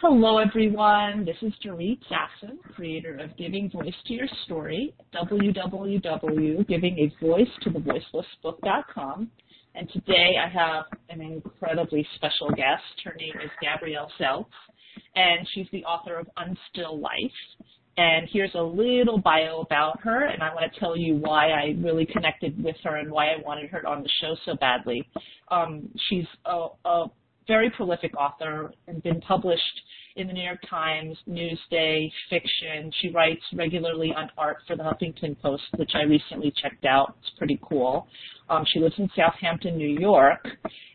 Hello, everyone. This is Dorit Sasson, creator of Giving Voice to Your Story, www.givingavoicetothevoicelessbook.com. And today I have an incredibly special guest. Her name is Gabrielle Selz, and she's the author of Unstill Life. And here's a little bio about her, and I want to tell you why I really connected with her and why I wanted her on the show so badly. Um, she's a, a very prolific author and been published in the New York Times, Newsday, fiction. She writes regularly on art for the Huffington Post, which I recently checked out. It's pretty cool. Um, she lives in Southampton, New York,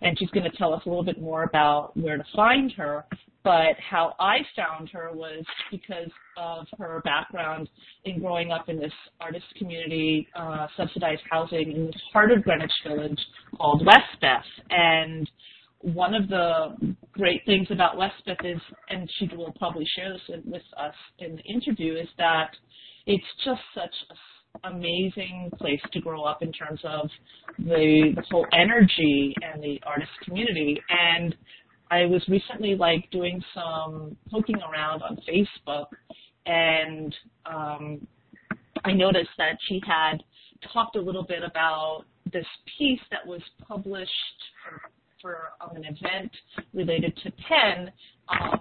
and she's going to tell us a little bit more about where to find her. But how I found her was because of her background in growing up in this artist community, uh, subsidized housing in the heart of Greenwich Village called Westbeth. And one of the great things about Westbeth is, and she will probably share this with us in the interview, is that it's just such an amazing place to grow up in terms of the, the whole energy and the artist community. And I was recently like doing some poking around on Facebook, and um, I noticed that she had talked a little bit about this piece that was published for um, an event related to PEN, um,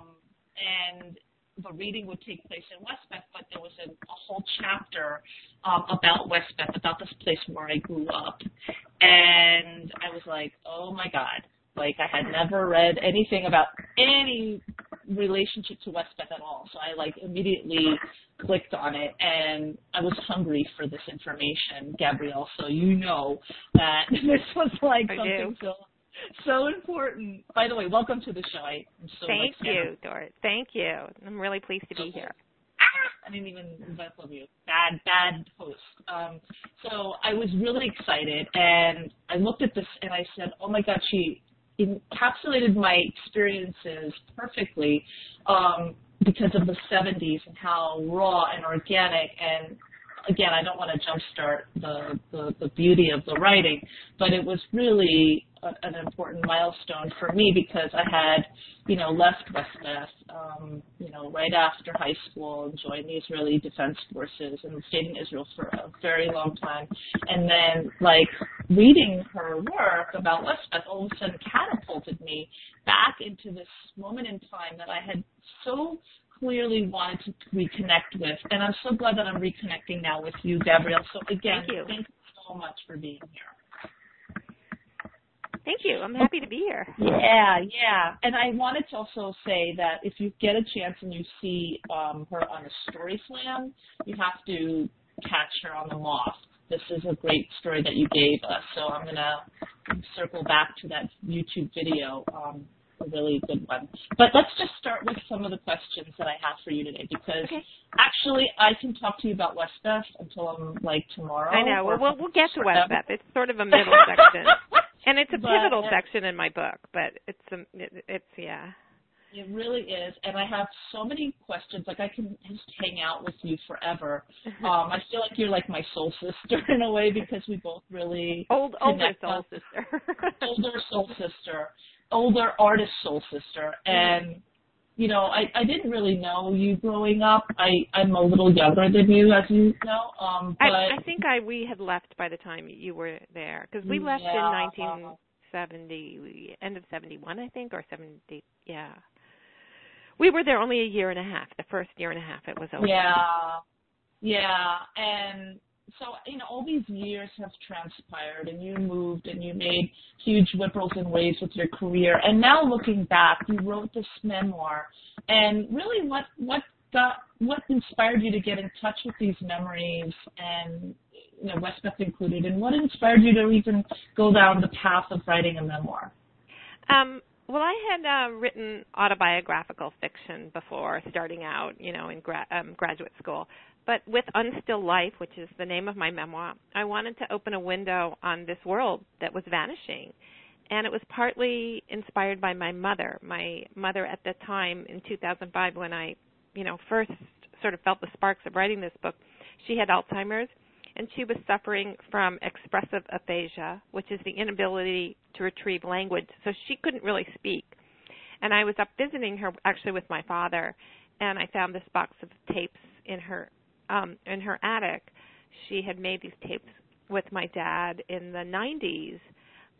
and the reading would take place in Westbeth, but there was a, a whole chapter um, about Westbeth, about this place where I grew up. And I was like, oh my God. Like, I had never read anything about any relationship to Westbeth at all. So I, like, immediately clicked on it, and I was hungry for this information, Gabrielle. So you know that this was like I something do. so so important. By the way, welcome to the show. I, am so Thank like, you, Dorit. Thank you. I'm really pleased to be here. Ah, I didn't even invite of you. Bad, bad host. Um, so I was really excited, and I looked at this and I said, "Oh my God, she encapsulated my experiences perfectly." Um, because of the 70s and how raw and organic and again, I don't want to jumpstart the, the, the beauty of the writing, but it was really a, an important milestone for me because I had, you know, left Westbeth, um, you know, right after high school and joined the Israeli Defense Forces and stayed in Israel for a very long time. And then, like, reading her work about West Westbeth all of a sudden catapulted me back into this moment in time that I had so clearly wanted to reconnect with. And I'm so glad that I'm reconnecting now with you, Gabrielle. So again, Thank you. thank you so much for being here. Thank you. I'm happy to be here. Yeah, yeah. And I wanted to also say that if you get a chance and you see um, her on a story slam, you have to catch her on the moth. This is a great story that you gave us. So I'm going to circle back to that YouTube video. Um, a really good one. But let's just start with some of the questions that I have for you today because Okay. actually I can talk to you about Westbeth until I'm like tomorrow. I know. Well, we'll, we'll get to. Westbeth. It's sort of a middle section, and it's a pivotal section in my book. But it's a, it, it's yeah. It really is, and I have so many questions. Like I can just hang out with you forever. Um, I feel like you're like my soul sister in a way because we both really Old older soul sister. older soul sister, older artist soul sister, and you know I I didn't really know you growing up. I I'm a little younger than you, as you know. Um, but I, I think I we had left by the time you were there because we left Yeah. in 1970, end of 71, I think, or 70. Yeah, we were there only a year and a half. The first year and a half, it was over. Yeah, yeah, and so you know all these years have transpired, and you moved, and you made huge whipples and waves with your career, and now looking back, you wrote this memoir, and really, what what got what inspired you to get in touch with these memories, and you know Westbeth included, and what inspired you to even go down the path of writing a memoir? Um, well, I had uh, written autobiographical fiction before starting out, you know, in gra- um, graduate school. But with Unstill Life, which is the name of my memoir, I wanted to open a window on this world that was vanishing. And it was partly inspired by my mother. My mother at the time in 2005 when I, you know, first sort of felt the sparks of writing this book, she had Alzheimer's and she was suffering from expressive aphasia, which is the inability retrieve language. So she couldn't really speak. and I was up visiting her actually with my father, and I found this box of tapes in her um in her attic. She had made these tapes with my dad in the 90s,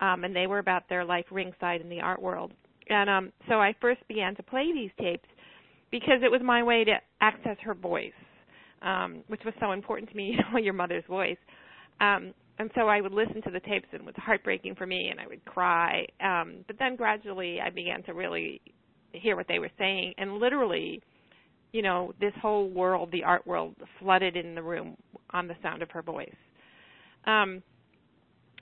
um, and they were about their life ringside in the art world. And um, so I first began to play these tapes because it was my way to access her voice, um, which was so important to me, you know, your mother's voice. Um, and so I would listen to the tapes, and it was heartbreaking for me, and I would cry. Um, but then gradually, I began to really hear what they were saying, and literally, you know, this whole world, the art world, flooded in the room on the sound of her voice. Um,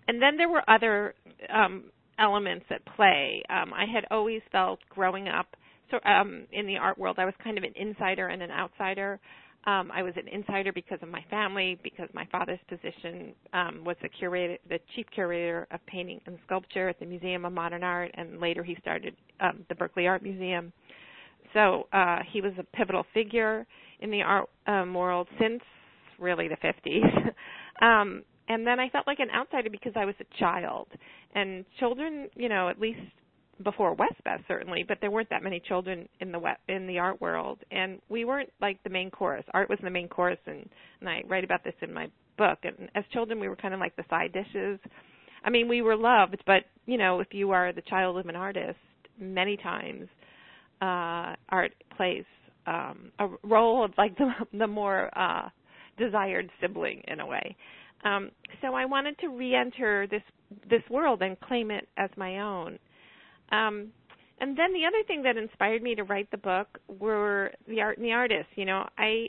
and then there were other um, elements at play. Um, I had always felt growing up so um, in the art world, I was kind of an insider and an outsider. Um, I was an insider because of my family, because my father's position um, was the curator, the chief curator of painting and sculpture at the Museum of Modern Art, and later he started um, the Berkeley Art Museum. So uh, he was a pivotal figure in the art um, world since really the 50s. um, and then I felt like an outsider because I was a child, and children, you know, at least before WestBeth certainly, but there weren't that many children in the in the art world, and we weren't like the main chorus. Art was the main chorus, and and I write about this in my book. And as children, we were kind of like the side dishes. I mean, we were loved, but you know, if you are the child of an artist, many times uh, art plays um, a role of like the the more uh, desired sibling in a way. Um, so I wanted to re-enter this this world and claim it as my own. Um, and then the other thing that inspired me to write the book were the art and the artists. You know, I,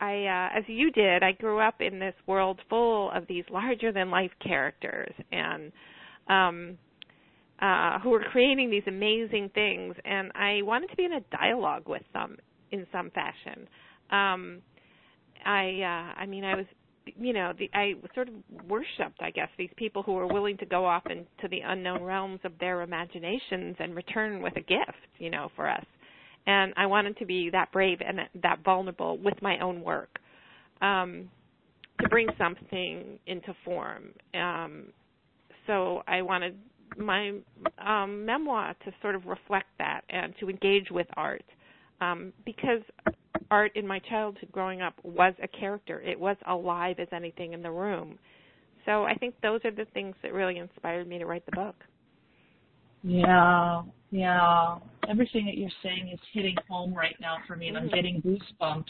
I, uh, as you did, I grew up in this world full of these larger than life characters and, um, uh, who were creating these amazing things, and I wanted to be in a dialogue with them in some fashion. Um, I, uh, I mean, I was you know, the, I sort of worshipped, I guess, these people who were willing to go off into the unknown realms of their imaginations and return with a gift, you know, for us. And I wanted to be that brave and that vulnerable with my own work um, to bring something into form. Um, so I wanted my um, memoir to sort of reflect that and to engage with art um, because art in my childhood growing up was a character. It was alive as anything in the room. So I think those are the things that really inspired me to write the book. Yeah, yeah. Everything that you're saying is hitting home right now for me, and I'm getting goosebumps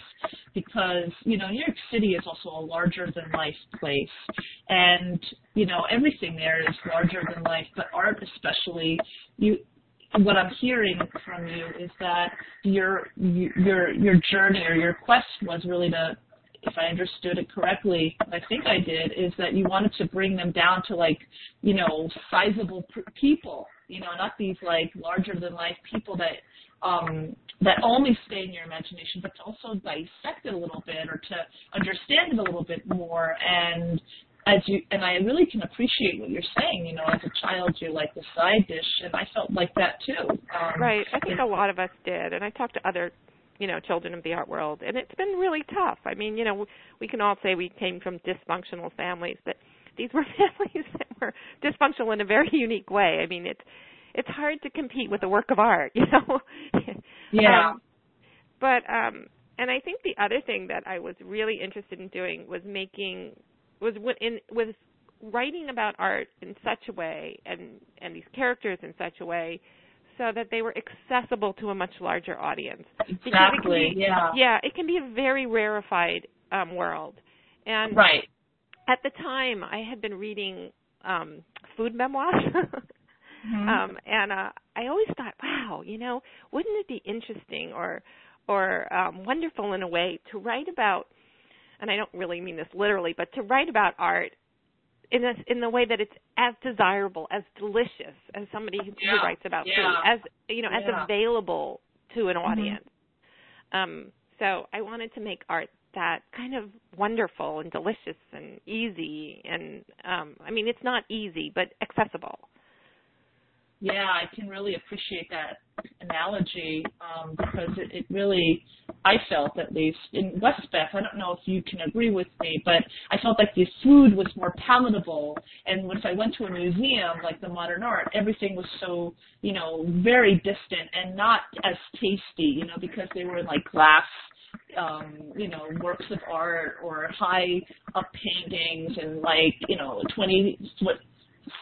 because, you know, New York City is also a larger than life place. And, you know, everything there is larger than life, but art especially, you what I'm hearing from you is that your your your journey or your quest was really to if I understood it correctly, I think I did, is that you wanted to bring them down to like, you know, sizable people, you know, not these like larger than life people that um, that only stay in your imagination, but to also dissect it a little bit or to understand it a little bit more and as you and I really can appreciate what you're saying. You know, as a child, you're like the side dish, and I felt like that too. Um, right. I think a lot of us did, and I talked to other, you know, children of the art world, and it's been really tough. I mean, you know, we can all say we came from dysfunctional families, but these were families that were dysfunctional in a very unique way. I mean, it's it's hard to compete with a work of art, you know. yeah. Um, but um and I think the other thing that I was really interested in doing was making was in was writing about art in such a way and and these characters in such a way so that they were accessible to a much larger audience. Exactly. Be, yeah. Yeah, it can be a very rarefied um, world. And right. At the time, I had been reading um, food memoirs. mm-hmm. um, and uh, I always thought, wow, you know, wouldn't it be interesting or or um, wonderful in a way to write about and I don't really mean this literally, but to write about art in a, in the way that it's as desirable, as delicious as somebody who, yeah. who writes about yeah. food, as you know, yeah. as available to an mm-hmm. audience. Mm-hmm. Um, so I wanted to make art that kind of wonderful and delicious and easy, and um, I mean, it's not easy, but accessible. Yeah, I can really appreciate that analogy um, because it, it really I felt at least in Westbeth. I don't know if you can agree with me, but I felt like the food was more palatable. And if I went to a museum like the modern art, everything was so you know very distant and not as tasty, you know, because they were like glass um, you know, works of art or high up paintings and like, you know, 20 foot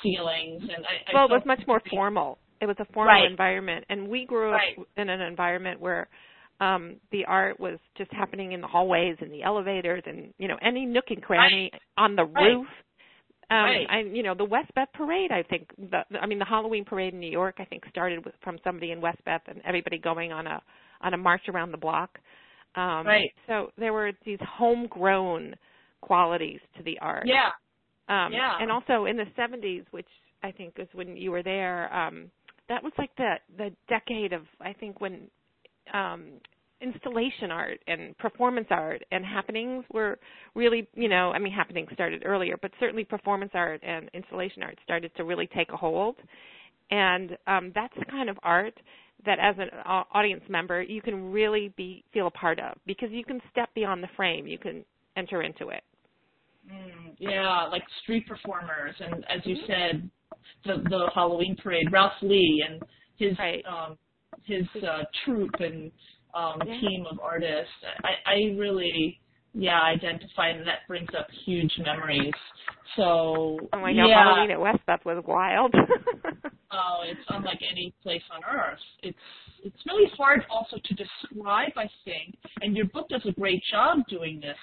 ceilings. And I, well, I it was much more formal. It was a formal right. environment, and we grew right. up in an environment where um the art was just happening in the hallways and the elevators and you know any nook and cranny right. on the right. roof um right. I you know the Westbeth parade I think the I mean the Halloween parade in New York I think started with from somebody in Westbeth and everybody going on a on a march around the block um right. so there were these homegrown qualities to the art yeah um yeah. and also in the 70s which I think is when you were there um that was like the the decade of I think when um installation art and performance art and happenings were really you know i mean happenings started earlier but certainly performance art and installation art started to really take a hold. And um that's the kind of art that as an audience member you can really be feel a part of because you can step beyond the frame. You can enter into it mm, yeah like street performers and as you said the the halloween parade ralph lee and his right. um his uh troupe and um Yeah. team of artists. I i really yeah identify and that brings up huge memories. So oh my god yeah. Halloween at westbeth was wild. Oh it's unlike any place on earth. It's it's really hard also to describe i think and your book does a great job doing this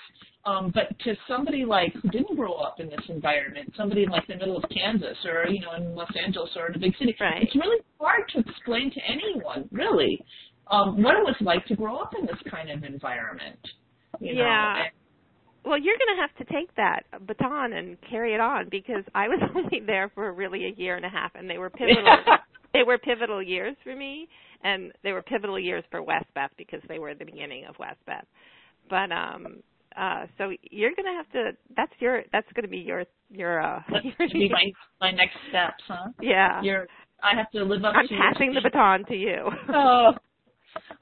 um but to somebody like who didn't grow up in this environment somebody in like the middle of kansas or you know in los angeles or in a big city Right. it's really hard to explain to anyone really um what it was like to grow up in this kind of environment you know Yeah. and, Well, you're going to have to take that baton and carry it on because I was only there for really a year and a half, and they were pivotal. They were pivotal years for me, and they were pivotal years for Westbeth because they were the beginning of Westbeth. But um, uh, so you're going to have to. That's your. That's going to be your your. Uh, that's to be my my next steps huh yeah. you're i have to live up I'm to your passing the baton to you. oh,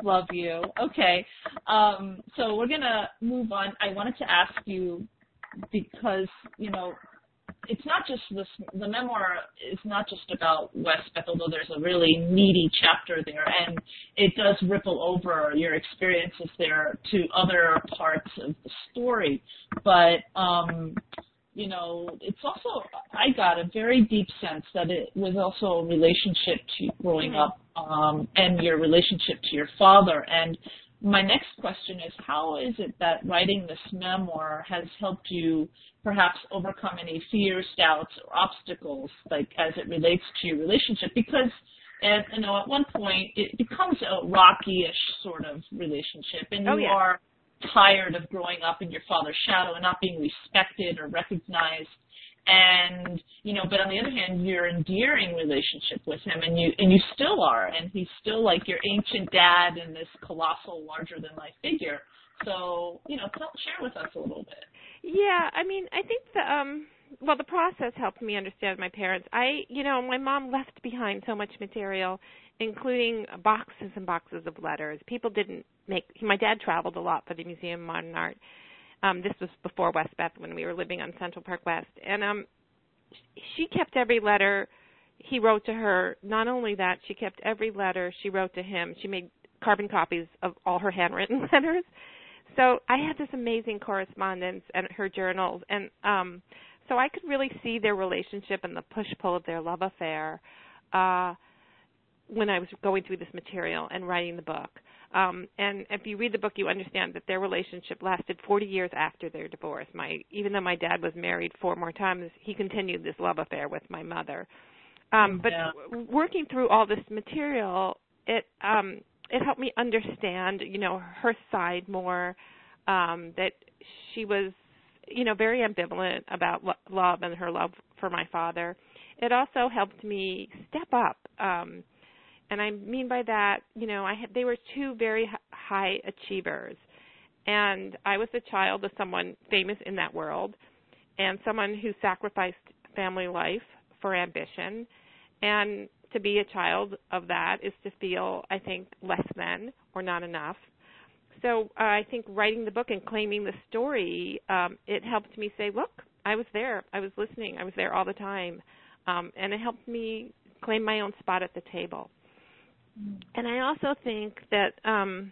love you. Okay. Um, so we're going to move on. I wanted to ask you because, you know, it's not just this, the memoir is not just about Westbeth, although there's a really meaty chapter there, and it does ripple over your experiences there to other parts of the story. But, um, you know, it's also, I got a very deep sense that it was also a relationship to growing Mhm. up um, and your relationship to your father. And my next question is how is it that writing this memoir has helped you perhaps overcome any fears, doubts, or obstacles, like as it relates to your relationship? Because and you know, at one point it becomes a rocky-ish sort of relationship, and oh, you Oh, yeah. are tired of growing up in your father's shadow and not being respected or recognized and you know but on the other hand you're endearing relationship with him and you and you still are and he's still like your ancient dad in this colossal larger than life figure so you know share with us a little bit Yeah, I mean, I think the um well, the process helped me understand my parents. I, you know, my mom left behind so much material, including boxes and boxes of letters. People didn't make. My dad traveled a lot for the Museum of Modern Art. Um, this was before Westbeth when we were living on Central Park West, and um, she kept every letter he wrote to her. Not only that, she kept every letter she wrote to him. She made carbon copies of all her handwritten letters. So I had this amazing correspondence and her journals, and um, so I could really see their relationship and the push pull of their love affair uh, when I was going through this material and writing the book. Um, and if you read the book, you understand that their relationship lasted 40 years after their divorce. My even though my dad was married four more times, he continued this love affair with my mother. Um, but Yeah. w- working through all this material, it um, it helped me understand, you know, her side more. Um, that she was, you know, very ambivalent about lo- love and her love for my father. It also helped me step up. Um, and I mean by that, you know, I had they were two very high achievers, and I was a child of someone famous in that world, and someone who sacrificed family life for ambition, and to be a child of that is to feel, I think, less than or not enough. so uh, I think writing the book and claiming the story, um, it helped me say, look, I was there, I was listening, I was there all the time, um, and it helped me claim my own spot at the table. And I also think that, um,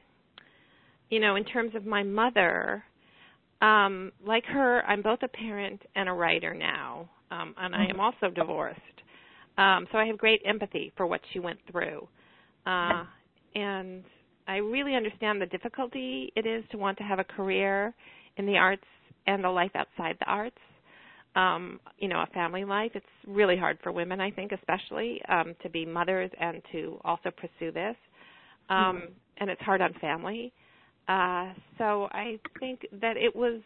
you know, in terms of my mother, um, like her, I'm both a parent and a writer now, um, and I am also divorced. Um, so I have great empathy for what she went through. Uh, and I really understand the difficulty it is to want to have a career in the arts and a life outside the arts. Um, you know, a family life. It's really hard for women, I think, especially um, to be mothers and to also pursue this. Um, mm-hmm. And it's hard on family. Uh, so I think that it was.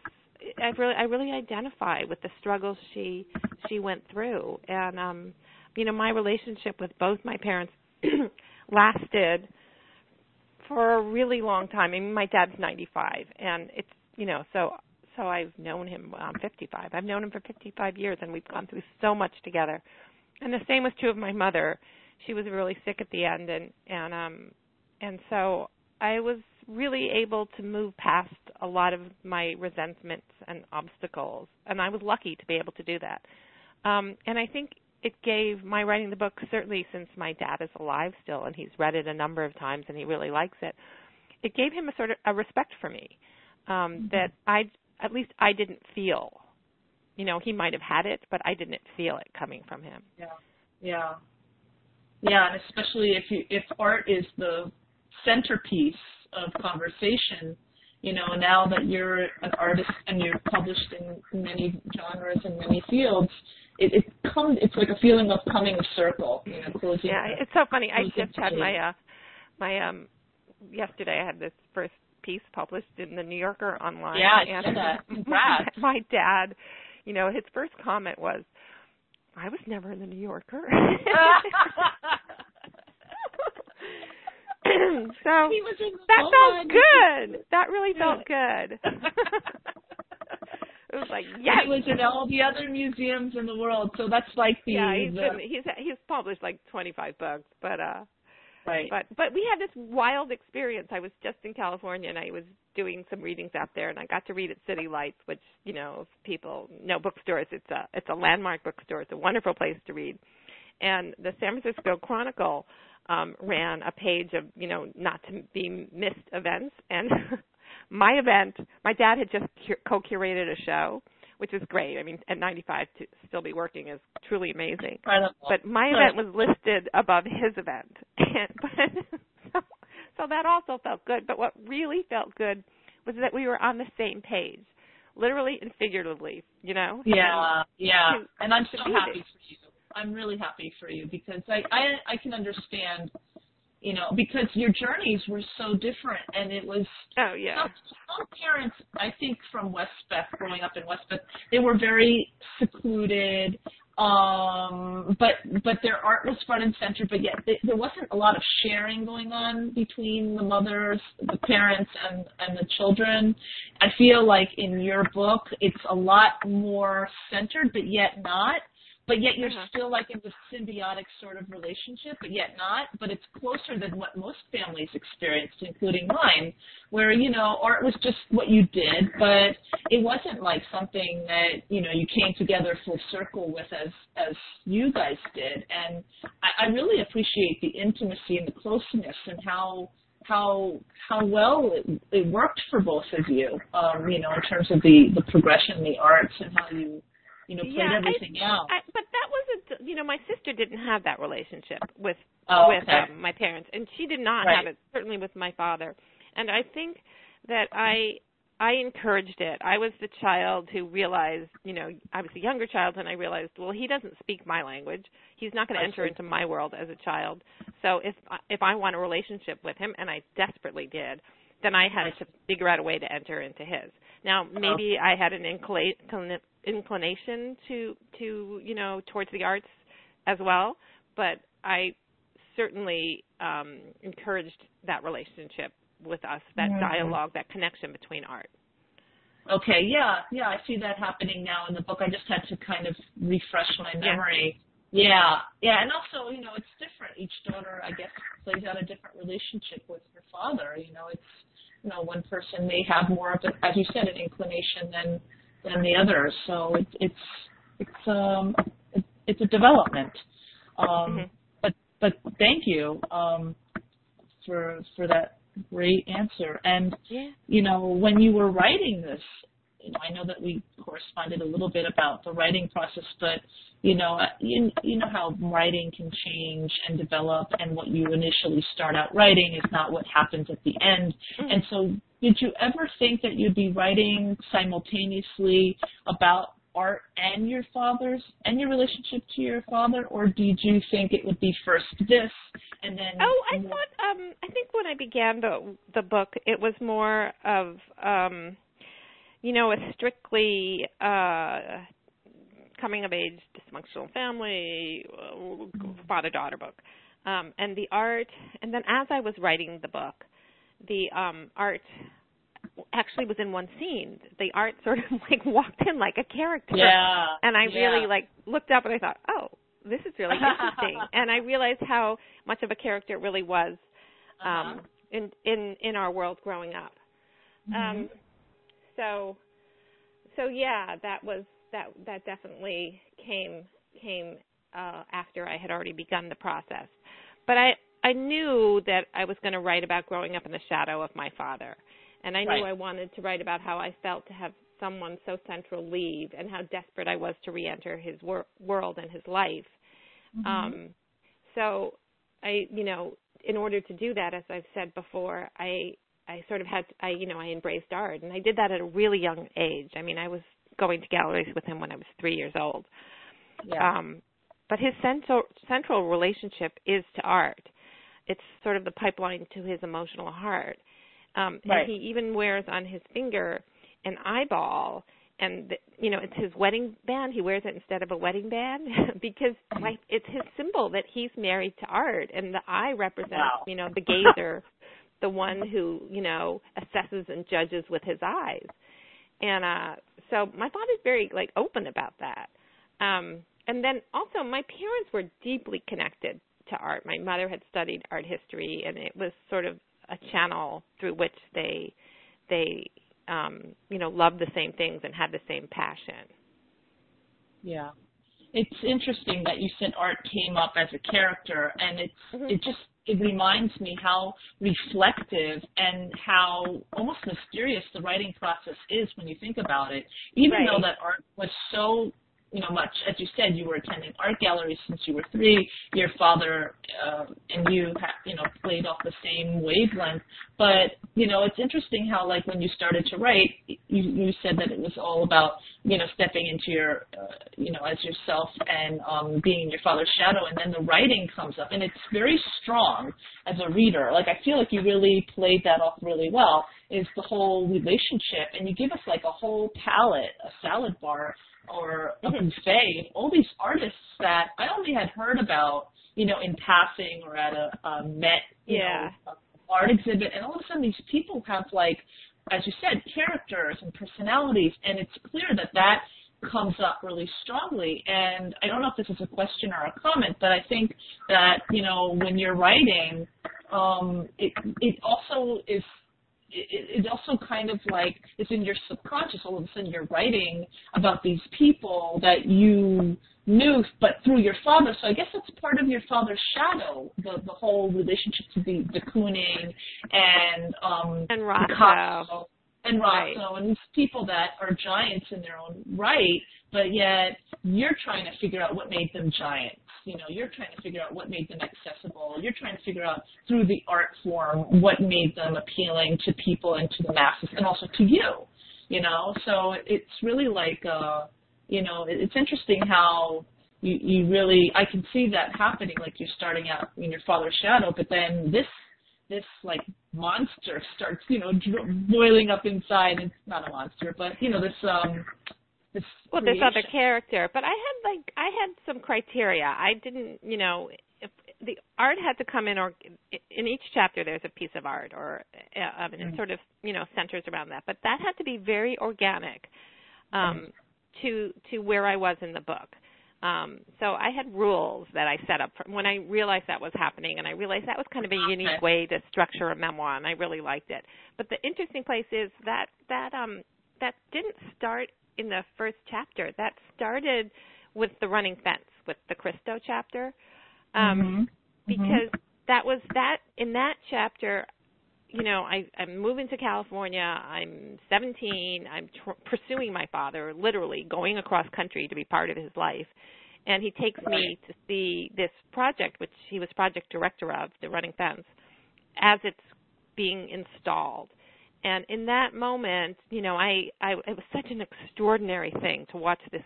I really, I really identify with the struggles she she went through, and um, you know, my relationship with both my parents lasted for a really long time. I mean, my dad's 95, and it's you know, so so I've known him. I'm 55. I've known him for 55 years, and we've gone through so much together. And the same was true of my mother. She was really sick at the end, and and um, and so I was really able to move past a lot of my resentments and obstacles, and I was lucky to be able to do that. Um, and I think it gave my writing the book certainly since my dad is alive still and he's read it a number of times and he really likes it it gave him a sort of a respect for me um mm-hmm. that i at least i didn't feel you know he might have had it but i didn't feel it coming from him yeah yeah yeah and especially if you if art is the centerpiece of conversation you know now that you're an artist and you're published in many genres and many fields it, it comes it's like a feeling of coming circle, you know, closing. Yeah, it's so funny. I just had my uh my um yesterday I had this first piece published in the New Yorker online. Yeah, and that. My, my dad, you know, his first comment was, "I was never in the New Yorker." so that felt good. That really felt good. It was like yeah, he was in all the other museums in the world. So that's like the yeah. He's the, been, he's he's published like 25 books, but uh, right. But but we had this wild experience. I was just in California and I was doing some readings out there, and I got to read at City Lights, which you know people know bookstores. It's a it's a landmark bookstore. It's a wonderful place to read. And the San Francisco Chronicle um, ran a page of you know not to be missed events and my event, my dad had just co-curated a show, which is great. I mean, at 95 to still be working is truly amazing. But my event was listed above his event, and but so, so that also felt good. But what really felt good was that we were on the same page, literally and figuratively. You know? Yeah, and, yeah. And I'm so happy for you. I'm really happy for you because I I, I can understand you know, because your journeys were so different, and it was. Oh yeah. Some, some parents, I think, from Westbeth, growing up in Westbeth, they were very secluded. Um, but but their art was front and center, but yet they, there wasn't a lot of sharing going on between the mothers, the parents, and and the children. I feel like in your book, it's a lot more centered, but yet not but yet you're uh-huh. still like in the symbiotic sort of relationship, but yet not. But it's closer than what most families experienced, including mine, where you know art was just what you did, but it wasn't like something that you know you came together full circle with as as you guys did. And I, I really appreciate the intimacy and the closeness and how how how well it, it worked for both of you. Um, you know, in terms of the the progression, the arts, and how you you know, played yeah, everything I, out. I, but that wasn't, you know, my sister didn't have that relationship with oh, with okay. um, my parents, and she did not right. have it. Certainly with my father, and I think that I I encouraged it. I was the child who realized, you know, I was a younger child, and I realized, well, he doesn't speak my language. He's not going to enter into my world as a child. So if if I want a relationship with him, and I desperately did, then I had to figure out a way to enter into his. Now, maybe I had an inclina- inclination to to you know towards the arts as well, but I certainly um, encouraged that relationship with us, that mm-hmm. dialogue, that connection between art. Okay, yeah, yeah, I see that happening now in the book. I just had to kind of refresh my memory. Yeah. yeah, yeah, and also, you know, it's different. Each daughter, I guess, plays out a different relationship with her father. You know, it's you know one person may have more of a, as you said, an inclination than than the others. So it's it's it's um it's a development. Um, mm-hmm. But but thank you um, for for that great answer. And yeah. you know when you were writing this, you know I know that we corresponded a little bit about the writing process, but you know you, you know how writing can change and develop, and what you initially start out writing is not what happens at the end. Mm-hmm. And so did you ever think that you'd be writing simultaneously about art and your father's and your relationship to your father, or did you think it would be first this and then? Oh, I more... thought. Um, I think when I began the the book, it was more of um, you know, a strictly uh, coming of age dysfunctional family uh, father daughter book, um, and the art. And then as I was writing the book, the um, art actually was in one scene. The art sort of like walked in like a character. Yeah. And I yeah. really like looked up and I thought, oh, this is really interesting. and I realized how much of a character it really was um, uh-huh. in in in our world growing up. Mm-hmm. Um, so so yeah, that was that that definitely came came uh, after I had already begun the process. But I I knew that I was going to write about growing up in the shadow of my father. And I knew right. I wanted to write about how I felt to have someone so central leave and how desperate I was to re-enter his wor- world and his life. Mm-hmm. Um, so I, you know, in order to do that, as I've said before, I I sort of had I you know I embraced art and I did that at a really young age. I mean, I was going to galleries with him when I was three years old. Yeah. Um, but his central central relationship is to art. It's sort of the pipeline to his emotional heart. Um, right. And he even wears on his finger an eyeball, and you know it's his wedding band. He wears it instead of a wedding band because like it's his symbol that he's married to art, and the eye represents wow. you know the gazer, the one who you know assesses and judges with his eyes. And uh so my father's very like open about that. Um and then also my parents were deeply connected to art. My mother had studied art history and it was sort of a channel through which they they um, you know loved the same things and had the same passion. Yeah, it's interesting that you said art came up as a character, and it's mm-hmm. it just it reminds me how reflective and how almost mysterious the writing process is when you think about it. Even right. though that art was so you know, much as you said, you were attending art galleries since you were three. Your father uh, and you, ha- you know, played off the same wavelength. But you know, it's interesting how, like, when you started to write, you, you said that it was all about, you know, stepping into your, uh, you know, as yourself and um, being your father's shadow, and then the writing comes up, and it's very strong as a reader. Like, I feel like you really played that off really well. Is the whole relationship, and you give us like a whole palette, a salad bar or a buffet, all these artists that I only had heard about, you know, in passing or at a, a Met, you yeah. know, art exhibit, and all of a sudden these people have like, as you said, characters and personalities, and it's clear that that comes up really strongly. And I don't know if this is a question or a comment, but I think that you know when you're writing, um, it it also is it, it also kind of like it's in your subconscious. All of a sudden, you're writing about these people that you knew, but through your father. So I guess it's part of your father's shadow. The the whole relationship to the de Kooning and um and Rothko. And Rothko right. and these people that are giants in their own right, but yet you're trying to figure out what made them giants you know, you're trying to figure out what made them accessible. You're trying to figure out through the art form what made them appealing to people and to the masses and also to you, you know. So it's really like, uh, you know, it's interesting how you, you really, I can see that happening, like you're starting out in your father's shadow, but then this this like monster starts, you know, boiling up inside. It's not a monster, but you know, this um this well this other character. But i had like i had some criteria. I didn't you know if the art had to come in or in each chapter there's a piece of art or uh, um, and it mm-hmm. sort of you know centers around that. But that had to be very organic um to to where i was in the book. Um, so I had rules that I set up for, when I realized that was happening, and I realized that was kind of a unique way to structure a memoir, and I really liked it. But the interesting place is that that um, that didn't start in the first chapter. That started with the running fence, with the Christo chapter, um, mm-hmm. because that was that in that chapter you know, I, I'm moving to California. I'm 17. I'm tr- pursuing my father, literally going across country to be part of his life. And he takes me to see this project, which he was project director of, the Running Fence, as it's being installed. And in that moment, you know, I, I it was such an extraordinary thing to watch this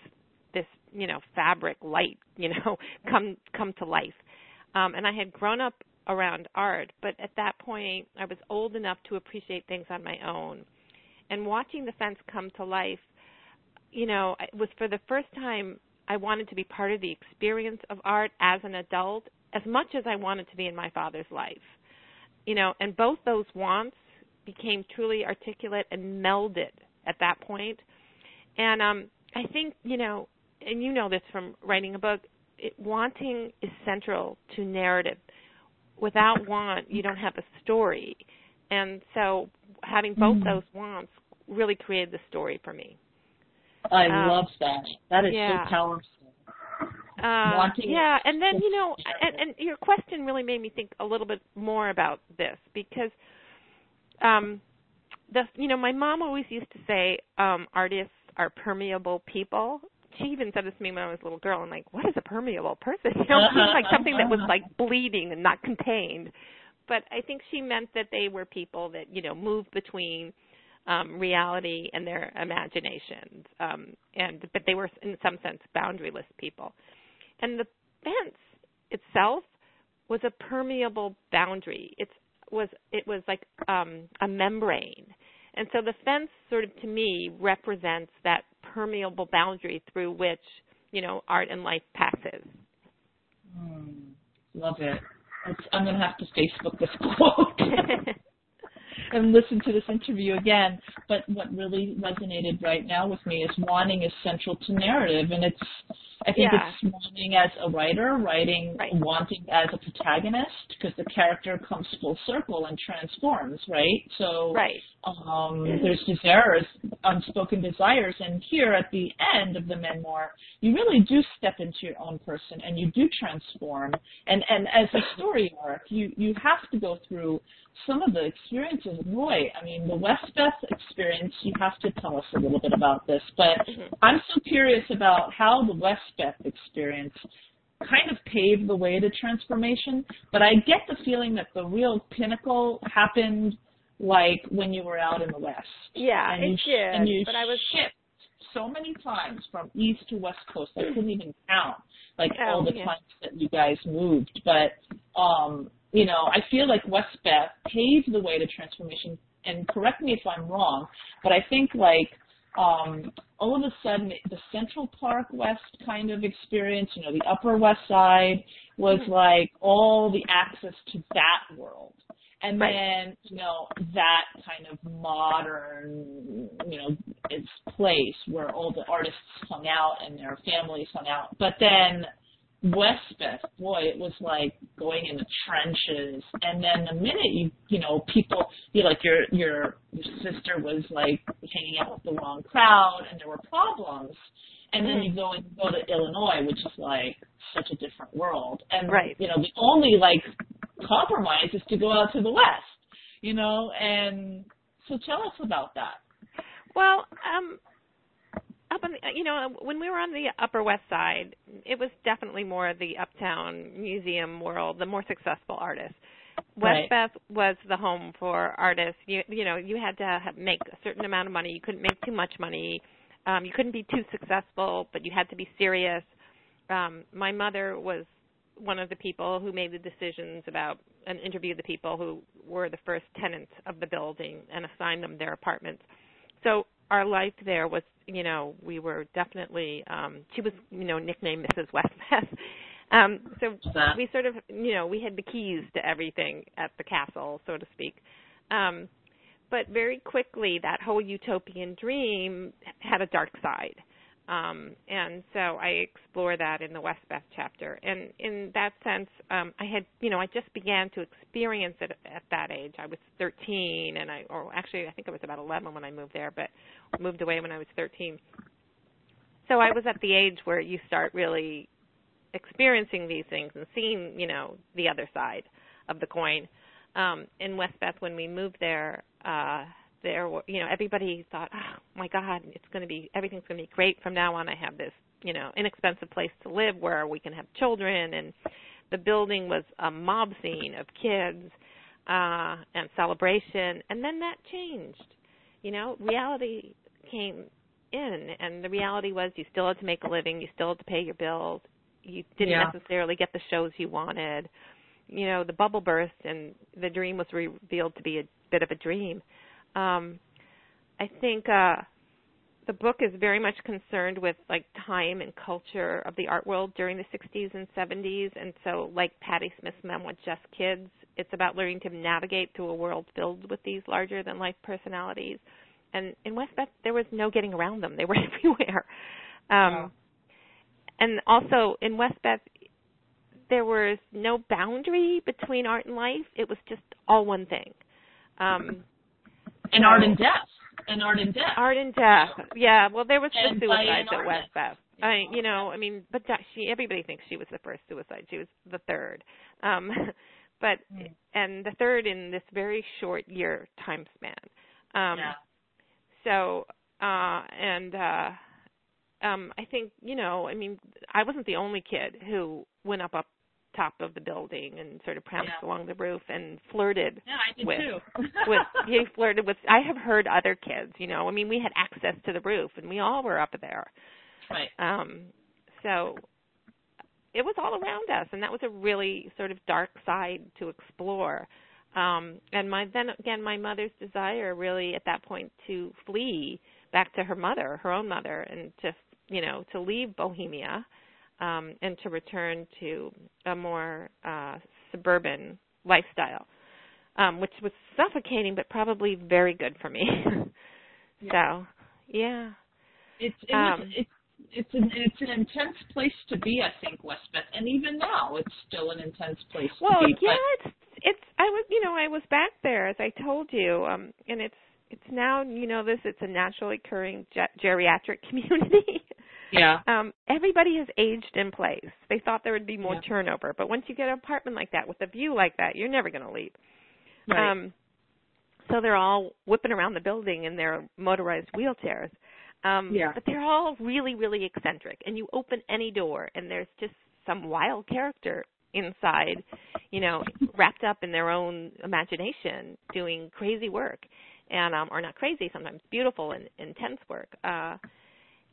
this you know fabric light you know come come to life. Um, and I had grown up around art, but at that point I was old enough to appreciate things on my own. And watching the fence come to life, you know, it was for the first time I wanted to be part of the experience of art as an adult as much as I wanted to be in my father's life. You know, and both those wants became truly articulate and melded at that point. And um I think, you know, and you know this from writing a book, it, wanting is central to narrative without want, you don't have a story. And so having both mm. those wants really created the story for me. I um, love that. That is yeah. so powerful. Uh, yeah, and then you know, and, and your question really made me think a little bit more about this because, um, the you know, my mom always used to say um, artists are permeable people, she even said this to me when I was a little girl. I'm like, what is a permeable person? You know, it seems like something that was like bleeding and not contained. But I think she meant that they were people that you know moved between um, reality and their imaginations, um, and but they were in some sense boundaryless people. And the fence itself was a permeable boundary. It was it was like um, a membrane and so the fence sort of to me represents that permeable boundary through which, you know, art and life passes. Mm, love it. It's, I'm going to have to Facebook this quote and listen to this interview again. But what really resonated right now with me is wanting is central to narrative, and it's I think yeah. it's wanting as a writer, writing right. wanting as a protagonist, because the character comes full circle and transforms, right? So right. um, there's desires, unspoken desires, and here at the end of the memoir, you really do step into your own person and you do transform. And and as a story arc, you you have to go through some of the experiences. Boy, I mean, the Westbeth experience. You have to tell us a little bit about this, but mm-hmm. I'm so curious about how the West Beth experience kind of paved the way to transformation, but I get the feeling that the real pinnacle happened like when you were out in the West. Yeah, and it you, did. And you but I was shipped so many times from East to West Coast. I couldn't even count like oh, all the yeah. times that you guys moved. But um, you know, I feel like Westbeth paved the way to transformation. And correct me if I'm wrong, but I think like um, all of a sudden the Central Park West kind of experience, you know, the Upper West Side was mm-hmm. like all the access to that world. And then, you know, that kind of modern, you know, its place where all the artists hung out and their families hung out. But then Westbeth, boy, it was like going in the trenches. And then the minute you, you know, people, you like your your your sister was like hanging out with the wrong crowd, and there were problems. And then you go and go to Illinois, which is like such a different world. And right. you know, the only like compromise is to go out to the west. You know, and so tell us about that. Well, um, up on the, you know when we were on the upper west side it was definitely more the uptown museum world the more successful artists. Right. westbeth was the home for artists. You you know you had to have, make a certain amount of money. You couldn't make too much money. Um you couldn't be too successful but you had to be serious. Um my mother was one of the people who made the decisions about and interviewed the people who were the first tenants of the building and assigned them their apartments. So our life there was, you know, we were definitely. Um, she was, you know, nicknamed Mrs. Westbeth. um, so we sort of, you know, we had the keys to everything at the castle, so to speak. Um, but very quickly, that whole utopian dream had a dark side. Um, and so I explore that in the Westbeth chapter. And in that sense, um, I had, you know, I just began to experience it at that age. I was 13, and I, or actually, I think I was about 11 when I moved there, but moved away when I was 13. So I was at the age where you start really experiencing these things and seeing, you know, the other side of the coin. Um, in Westbeth, when we moved there, uh, there were, you know, everybody thought, oh my God, it's going to be, everything's going to be great from now on. I have this, you know, inexpensive place to live where we can have children. And the building was a mob scene of kids uh, and celebration. And then that changed. You know, reality came in, and the reality was you still had to make a living, you still had to pay your bills, you didn't Yeah. necessarily get the shows you wanted. You know, the bubble burst, and the dream was revealed to be a bit of a dream. Um, I think uh, the book is very much concerned with like time and culture of the art world during the 60s and 70s, and so like Patti Smith's memoir, Just Kids, it's about learning to navigate through a world filled with these larger than life personalities. And in Westbeth, there was no getting around them; they were everywhere. Um, Wow. And also in Westbeth, there was no boundary between art and life. It was just all one thing. Um, And art and death. And art and death. art and death. Yeah, well, there was And the suicides at Arnett. Westbeth. I, you know, I mean, but that, she, everybody thinks she was the first suicide. She was the third. Um, but Mm. and the third in this very short year time span. Um, yeah. so uh and uh um I think, you know, I mean, I wasn't the only kid who went up up top of the building and sort of pranced Yeah. along the roof and flirted Yeah, I did with- too. with he flirted with I have heard other kids, you know. I mean, we had access to the roof and we all were up there. right. Um so it was all around us and that was a really sort of dark side to explore. Um and my then again my mother's desire really at that point to flee back to her mother, her own mother and to you know, to leave Bohemia um and to return to a more uh suburban lifestyle. Um which was suffocating but probably very good for me. So, yeah. It's it was, Um, it's it's an it's an intense place to be, I think, Westbeth, and even now it's still an intense place Well, to be. yeah, it's it's I was you know I was back there as I told you, um, and it's it's now you know this it's a naturally occurring ge- geriatric community. Yeah, um, everybody has aged in place. They thought there would be more Yeah. turnover, but once you get an apartment like that with a view like that, you're never going to leave. right. Um, so they're all whipping around the building in their motorized wheelchairs. Um, Yeah. But they're all really, really eccentric. And you open any door, and there's just some wild character inside, you know, wrapped up in their own imagination, doing crazy work, and um, or not crazy, sometimes beautiful and intense work. Uh,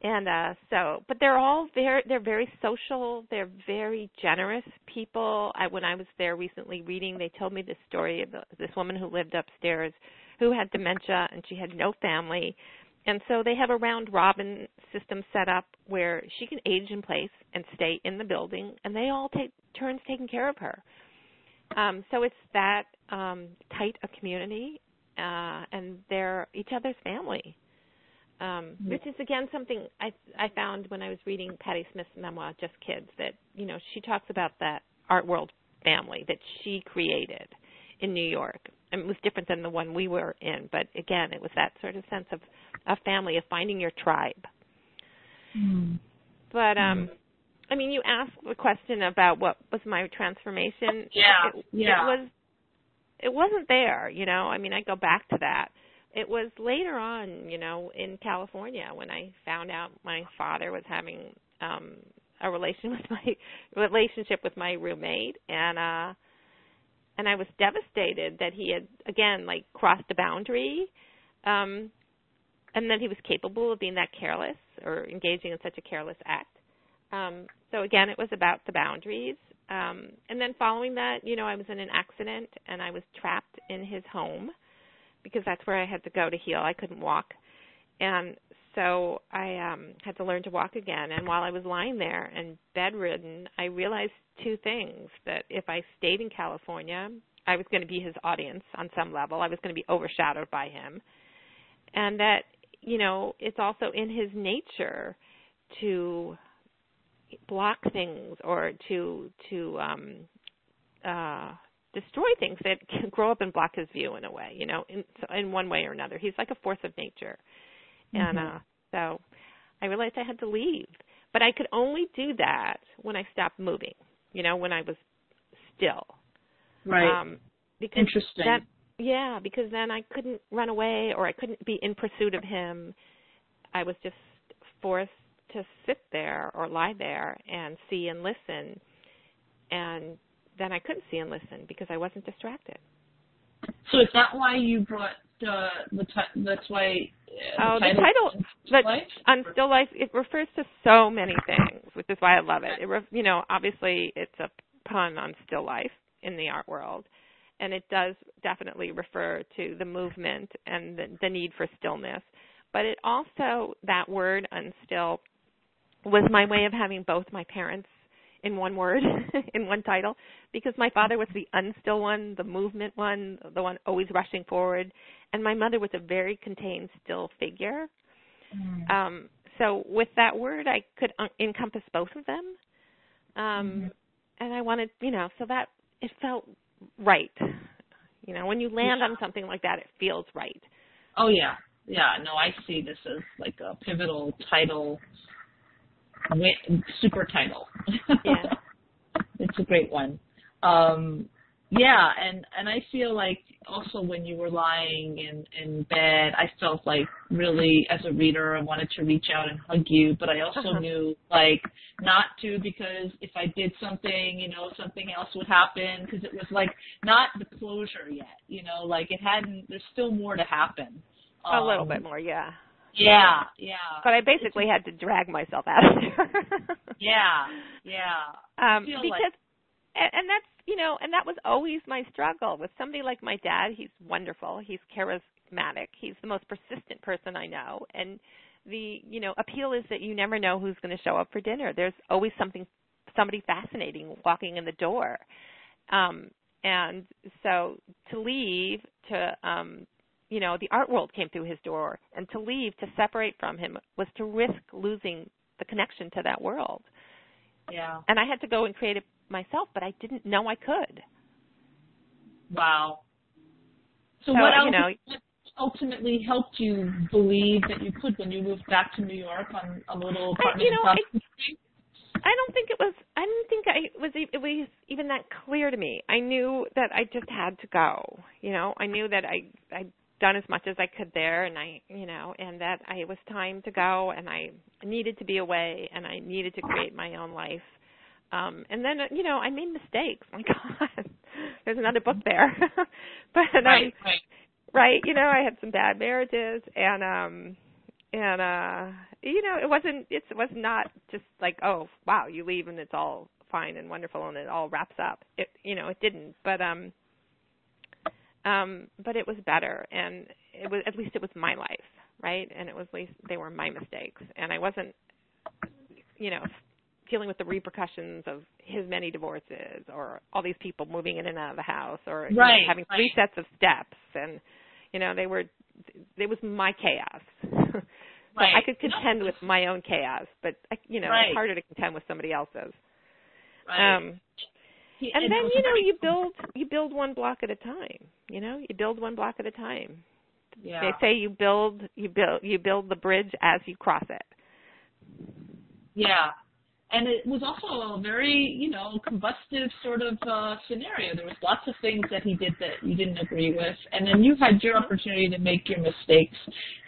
and uh so but they're all very they're very social. They're very generous people. I when i was there recently reading they told me this story of this woman who lived upstairs who had dementia and she had no family. And so they have a round robin system set up where she can age in place and stay in the building and they all take turns taking care of her. Um so it's that um tight a community uh and they're each other's family um, Yeah. which is again something I I found when I was reading Patti Smith's memoir, Just Kids, that you know she talks about that art world family that she created in New York. And it was different than the one we were in, but again, it was that sort of sense of a family of finding your tribe. Mm. But um, I mean, you asked the question about what was my transformation. Yeah, it, yeah. It was. It wasn't there, you know. I mean, I go back to that. It was later on, you know, in California when I found out my father was having um a relation with my relationship with my roommate and uh and I was devastated that he had again like crossed a boundary um and that he was capable of being that careless or engaging in such a careless act. Um so again it was about the boundaries. Um and then following that, you know, I was in an accident and I was trapped in his home because that's where I had to go to heal. I couldn't walk. And so I um had to learn to walk again and while I was lying there and bedridden, I realized two things that if I stayed in California, I was going to be his audience on some level. I was going to be overshadowed by him. And that, you know, it's also in his nature to block things or to to um uh destroy things that can grow up and block his view in a way you know in in one way or another he's like a force of nature and Mhm. uh so i realized i had to leave but i could only do that when i stopped moving you know when i was still Right. um because Interesting. that yeah because then i couldn't run away or i couldn't be in pursuit of him i was just forced to sit there or lie there and see and listen and then i couldn't see and listen because i wasn't distracted. So is that why you brought uh, the ti- that's why uh, Oh, the the title- title but on still life it refers to so many things which is why i love it. It ref, you know obviously it's a pun on still life in the art world and it does definitely refer to the movement and the, the need for stillness. But it also that word unstill was my way of having both my parents in one word in one title because my father was the unstill one the movement one the one always rushing forward and my mother was a very contained still figure Mm. um, so with that word, I could un- encompass both of them, um, Mhm. and I wanted, you know, so that it felt right. You know, when you land Yeah. on something like that, it feels right. Oh yeah, yeah. No, I see this as like a pivotal title, super title. Yeah. it's a great one. Um, yeah, and and I feel like also when you were lying in in bed, I felt like really as a reader, I wanted to reach out and hug you, but I also Uh-huh. knew like not to because if I did something, you know, something else would happen because it was like not the closure yet, you know, like it hadn't. There's still more to happen. a little Um, bit more, yeah. Yeah, yeah. But I basically had to drag myself out of there. Yeah, yeah. um because like- and, and that's you know and that was always my struggle with somebody like my dad he's wonderful he's charismatic he's the most persistent person i know and the you know appeal is that you never know who's going to show up for dinner there's always something somebody fascinating walking in the door um and so to leave to um you know the art world came through his door and to leave to separate from him was to risk losing the connection to that world Yeah. and I had to go and create it myself, but I didn't know I could. Wow. So, So, what else you know- what ultimately helped you believe that you could when you moved back to New York on a little apartment you know, I- I don't think it was. I didn't think I was. It was even that clear to me. I knew that I just had to go. You know, I knew that I I'd done as much as I could there, and I, you know, and that I it was time to go, and I needed to be away, and I needed to create my own life. Um, and then, you know, I made mistakes. My God, there's another book there. but right, right. right you know i had some bad marriages and um and uh you know it wasn't it was not just like oh wow you leave and it's all fine and wonderful and it all wraps up it you know it didn't but um um but it was better and it was at least it was my life right and it was at least they were my mistakes and i wasn't you know dealing with the repercussions of his many divorces or all these people moving in and out of the house or you know, having three right. sets of steps and you know they were it was my chaos so Right. i could contend with my own chaos but I, you know Right. it's harder to contend with somebody else's right. um and then you know you build you build one block at a time you know you build one block at a time Yeah. they say you build you build you build the bridge as you cross it Yeah. And it was also a very, you know, combustive sort of uh, scenario. There was lots of things that he did that you didn't agree with, and then you had your opportunity to make your mistakes.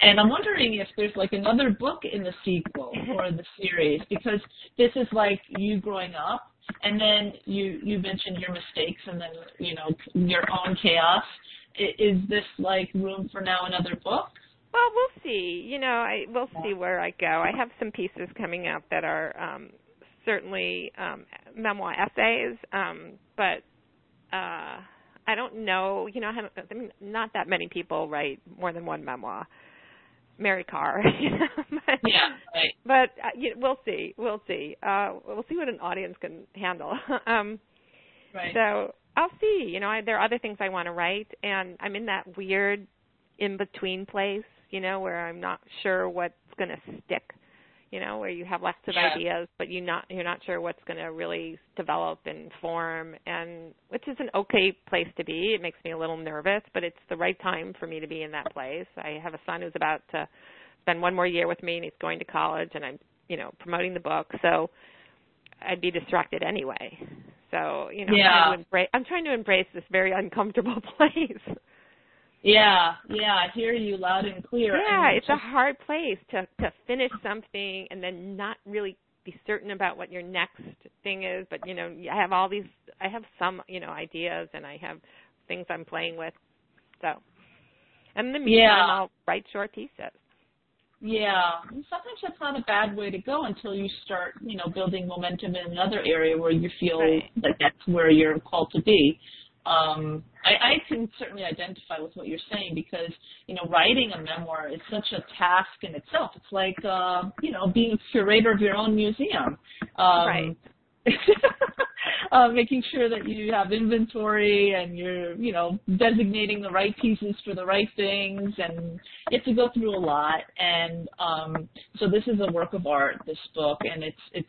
And I'm wondering if there's like another book in the sequel or the series because this is like you growing up, and then you you mentioned your mistakes, and then you know your own chaos. Is this like room for now another book? Well, we'll see. You know, I we'll see where I go. I have some pieces coming up that are um certainly um memoir essays, um but uh I don't know, you know, I haven't I mean not that many people write more than one memoir. Mary Karr, you know. but, Yeah, right. but uh, you we'll see. We'll see. Uh we'll see what an audience can handle. um Right. so I'll see. You know, I, there are other things I want to write, and I'm in that weird in between place. You know, where I'm not sure what's going to stick. You know, where you have lots of Yeah. ideas, but you not you're not sure what's going to really develop and form, and which is an okay place to be. It makes me a little nervous, but it's the right time for me to be in that place. I have a son who's about to spend one more year with me, and he's going to college, and I'm, you know, promoting the book, so I'd be distracted anyway. So, you know, Yeah. I'm, trying embrace, I'm trying to embrace this very uncomfortable place. Yeah, yeah, I hear you loud and clear. Yeah, and it's a hard place to to finish something and then not really be certain about what your next thing is. But you know, I have all these. I have some you know ideas and I have things I'm playing with. So, and in the meantime, Yeah. I'll write short pieces. Yeah, and sometimes that's not a bad way to go until you start, you know, building momentum in another area where you feel Right. like that's where you're called to be. Um, I, I can certainly identify with what you're saying because, you know, writing a memoir is such a task in itself. It's like, uh, you know, being a curator of your own museum. Um, Right. uh, making sure that you have inventory and you're, you know, designating the right pieces for the right things, and you have to go through a lot. And um, so this is a work of art, this book, and it's it's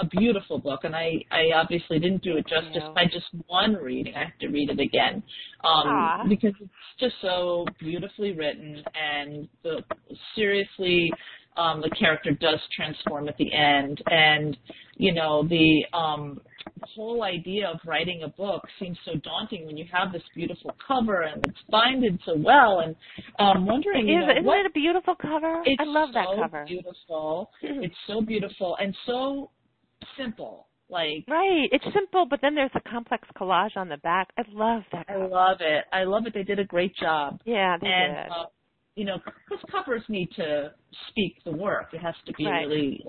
a beautiful book. And I I obviously didn't do it justice by just one reading. I have to read it again um, because it's just so beautifully written, and the seriously. Um, the character does transform at the end, and you know the um, whole idea of writing a book seems so daunting when you have this beautiful cover and it's binded so well. And um, wondering, you Is, know, isn't what it a beautiful cover? it's I love that so cover. Beautiful. it's so beautiful and so simple. Like Right. It's simple, but then there's a complex collage on the back. I love that I love it. I love it. They did a great job. yeah, they and did. uh, you know, because covers need to speak the work. It has to be Right. a really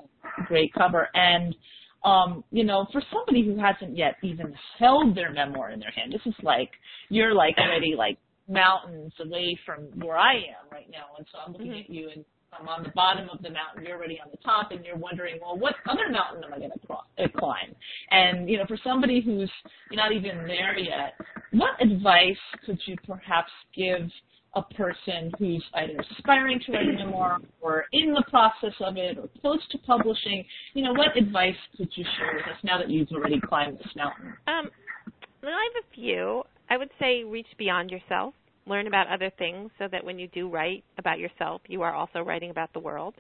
great cover. And um, you know, for somebody who hasn't yet even held their memoir in their hand, this is like you're like already like mountains away from where I am right now. And so I'm looking Mhm. at you and I'm on the bottom of the mountain, you're already on the top, and you're wondering, well, what other mountain am I going to climb? And you know, for somebody who's not even there yet, what advice could you perhaps give a person who's either aspiring to write a memoir or in the process of it or close to publishing? You know, what advice could you share with us now that you've already climbed this mountain? Um, well, I have a few. I would say reach beyond yourself, learn about other things, so that when you do write about yourself, you are also writing about the world.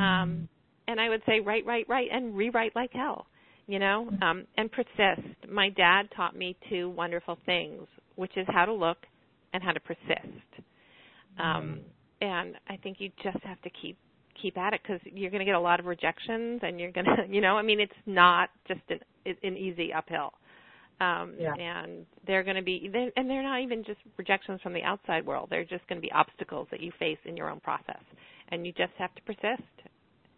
Um, and I would say write, write, write, and rewrite like hell. You know, um, and persist. My dad taught me two wonderful things, which is how to look and how to persist. Um, and I think you just have to keep keep at it because you're going to get a lot of rejections, and you're going to, you know, I mean, it's not just an an easy uphill. Um, Yeah. And they're going to be, they're, and they're not even just rejections from the outside world. They're just going to be obstacles that you face in your own process, and you just have to persist.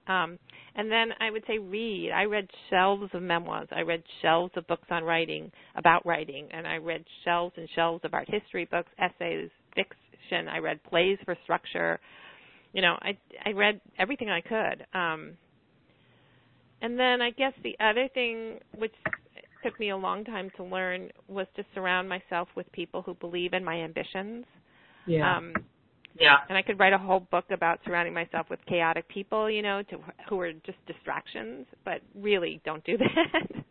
Um, and then I would say read. I read shelves of memoirs. I read shelves of books on writing, about writing, and I read shelves and shelves of art history books, essays, fiction. I read plays for structure. You know, I I read everything I could. Um, and then I guess the other thing, which took me a long time to learn, was to surround myself with people who believe in my ambitions. Um, yeah. and I could write a whole book about surrounding myself with chaotic people, you know, to who are just distractions, but really don't do that.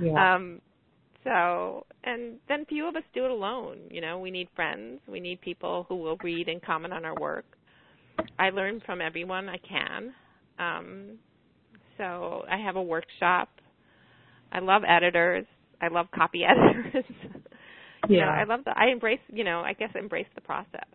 Yeah. um so and then few of us do it alone, you know, we need friends, we need people who will read and comment on our work. I learn from everyone I can. Um so I have a workshop. I love editors. I love copy editors. you know, Yeah. I love the I embrace, you know, I guess embrace the process.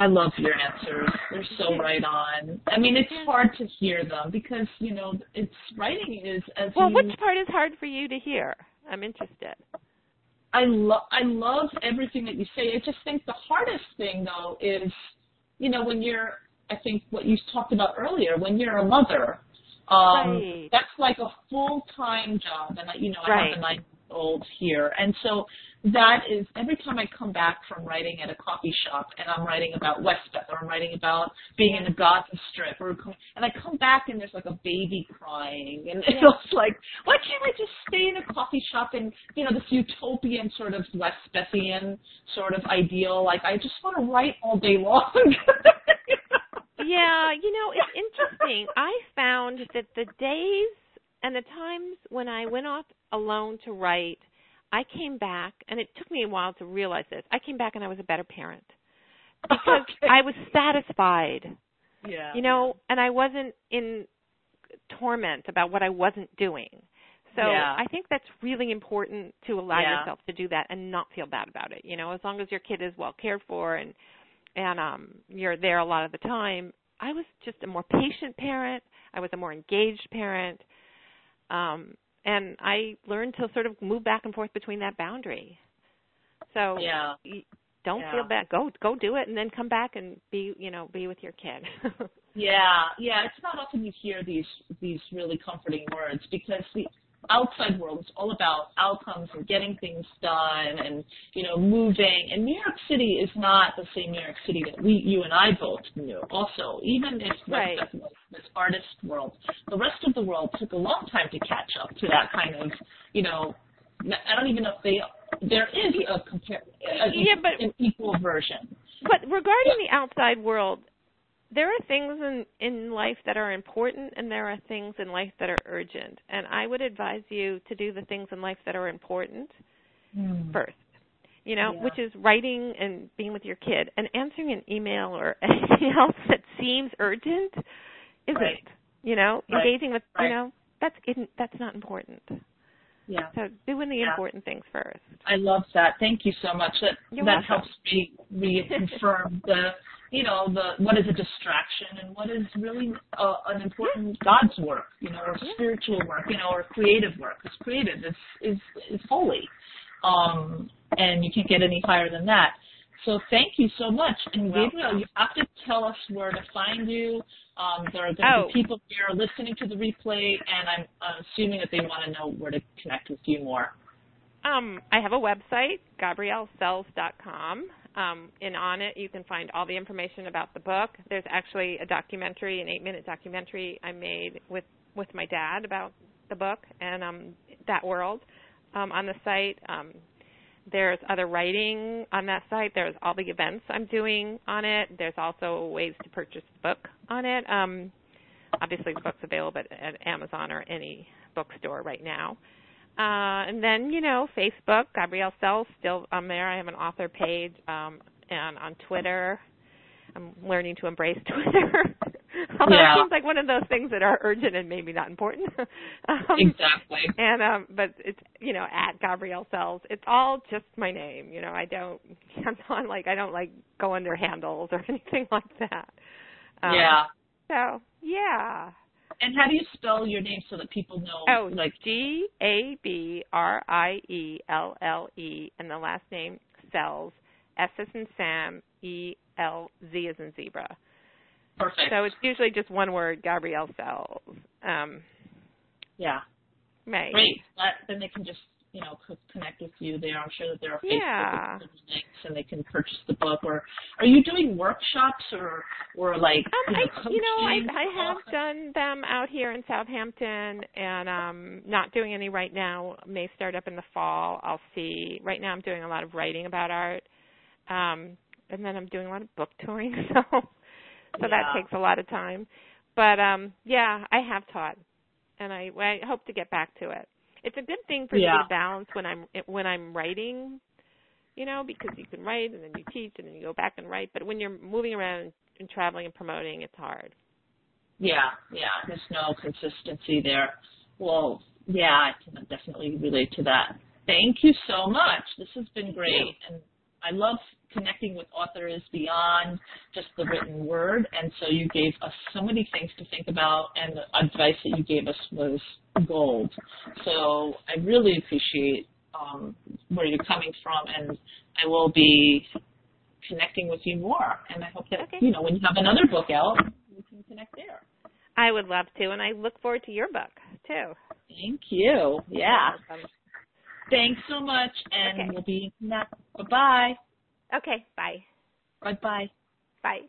I love your answers. They're so right on. I mean, it's hard to hear them because you know it's writing is as Well, you. which part is hard for you to hear? I'm interested. I love I love everything that you say. I just think the hardest thing though is, you know, when you're I think what you talked about earlier, when you're a mother, um, Right. that's like a full time job, and I, you know I Right. have a nine year old here, and so that is every time I come back from writing at a coffee shop and I'm writing about Westbeth or I'm writing about being in the Gaza Strip or and I come back and there's like a baby crying and Yeah. it's like why can't I just stay in a coffee shop and you know this utopian sort of Westbethian sort of ideal like I just want to write all day long. yeah, you know, it's interesting. I found that the days and the times when I went off alone to write, I came back, and it took me a while to realize this. I came back and I was a better parent because Okay. I was satisfied, Yeah. you know, and I wasn't in torment about what I wasn't doing. So Yeah. I think that's really important to allow Yeah. yourself to do that and not feel bad about it. You know, as long as your kid is well cared for and and um you're there a lot of the time. I was just a more patient parent. I was a more engaged parent. Um and I learned to sort of move back and forth between that boundary. So Yeah. don't Yeah. feel bad. Go go do it and then come back and be, you know, be with your kid. Yeah, yeah. It's not often you hear these these really comforting words because the outside world is all about outcomes and getting things done and you know moving. And New York City is not the same New York City that we, you and I both knew. Also, even if Right. West this artist world, the rest of the world took a long time to catch up to that kind of you know. I don't even know if they there is a compare a, Yeah, but- an equal version. But regarding the outside world, there are things in in life that are important and there are things in life that are urgent. And I would advise you to do the things in life that are important hmm. first. You know, Yeah. which is writing and being with your kid and answering an email or anything else that seems urgent isn't. Right. You know, Right. engaging with Right. you know, that's isn't that's not important. Yeah. So doing the Yeah. important things first. I love that. Thank you so much. That You're that welcome. helps me reconfirm the you know the what is a distraction and what is really uh, an important God's work, you know, or spiritual work, you know, or creative work. It's creative. It's is is holy, um, and you can't get any higher than that. So thank you so much. And Gabrielle, you have to tell us where to find you. Um, there are going to Oh. be people here listening to the replay, and I'm assuming that they want to know where to connect with you more. Um, I have a website, GabrielleSelz.com. Um, and on it, you can find all the information about the book. There's actually a documentary, an eight-minute documentary I made with with my dad about the book and um, that world um, on the site. Um, there's other writing on that site. There's all the events I'm doing on it. There's also ways to purchase the book on it. Um, obviously, the book's available at, at Amazon or any bookstore right now. Uh, and then, you know, Facebook, Gabrielle Selz, still on there. I have an author page, um, and on Twitter. I'm learning to embrace Twitter. Although Yeah. it seems like one of those things that are urgent and maybe not important. um, Exactly. and um but it's you know at Gabrielle Selz. It's all just my name. You know, I don't I'm not like I don't like go under handles or anything like that. Um, yeah. So yeah. And how do you spell your name so that people know? Oh, like G A B R I E L L E, and the last name Selz. S as in Sam, E L Z as in zebra. perfect. So it's usually just one word, Gabrielle Selz. Um, yeah, Right. great. That, then they can just you know connect with you there. I'm sure that there are Facebook Yeah. links and they can purchase the book. Or are you doing workshops or or like Um, you know, I, you know, I? I have done them out here in Southampton, and um, not doing any right now. May start up in the fall. I'll see. Right now, I'm doing a lot of writing about art, um, and then I'm doing a lot of book touring. So, so that takes a lot of time. But um, yeah, I have taught, and I, I hope to get back to it. It's a good thing for me to balance when I'm when I'm writing, you know, because you can write and then you teach and then you go back and write. But when you're moving around and traveling and promoting, it's hard. Yeah, yeah. There's no consistency there. Well, yeah, I can definitely relate to that. Thank you so much. This has been great, and I love connecting with authors beyond just the written word. And so you gave us so many things to think about, and the advice that you gave us was gold. So I really appreciate um, where you're coming from, and I will be connecting with you more. And I hope that Okay. you know when you have another book out, we can connect there. I would love to, and I look forward to your book too. Thank you. Yeah. Um, Thanks so much, and Okay. we'll be in. Bye bye. okay. Bye. Bye bye. Bye.